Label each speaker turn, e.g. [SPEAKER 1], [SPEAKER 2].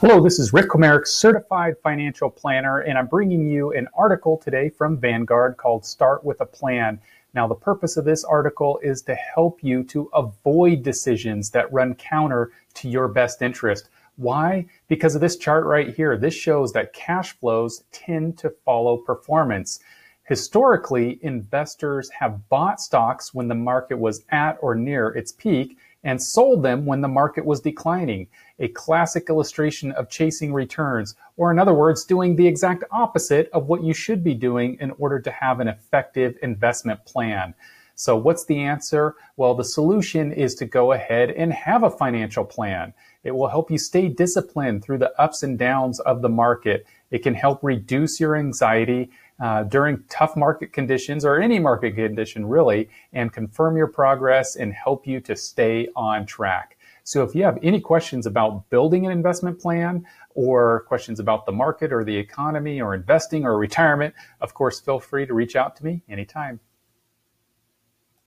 [SPEAKER 1] Hello, this is Rick Comerick, certified financial planner, and I'm bringing you an article today from Vanguard called Start with a Plan. Now, the purpose of this article is to help you to avoid decisions that run counter to your best interest. Why? Because of this chart right here. This shows that cash flows tend to follow performance. Historically, investors have bought stocks when the market was at or near its peak and sold them when the market was declining. A classic illustration of chasing returns, or in other words, doing the exact opposite of what you should be doing in order to have an effective investment plan. So what's the answer? Well, the solution is to go ahead and have a financial plan. It will help you stay disciplined through the ups and downs of the market. It can help reduce your anxiety uh, during tough market conditions or any market condition really and confirm your progress and help you to stay on track. So if you have any questions about building an investment plan or questions about the market or the economy or investing or retirement, of course, feel free to reach out to me anytime.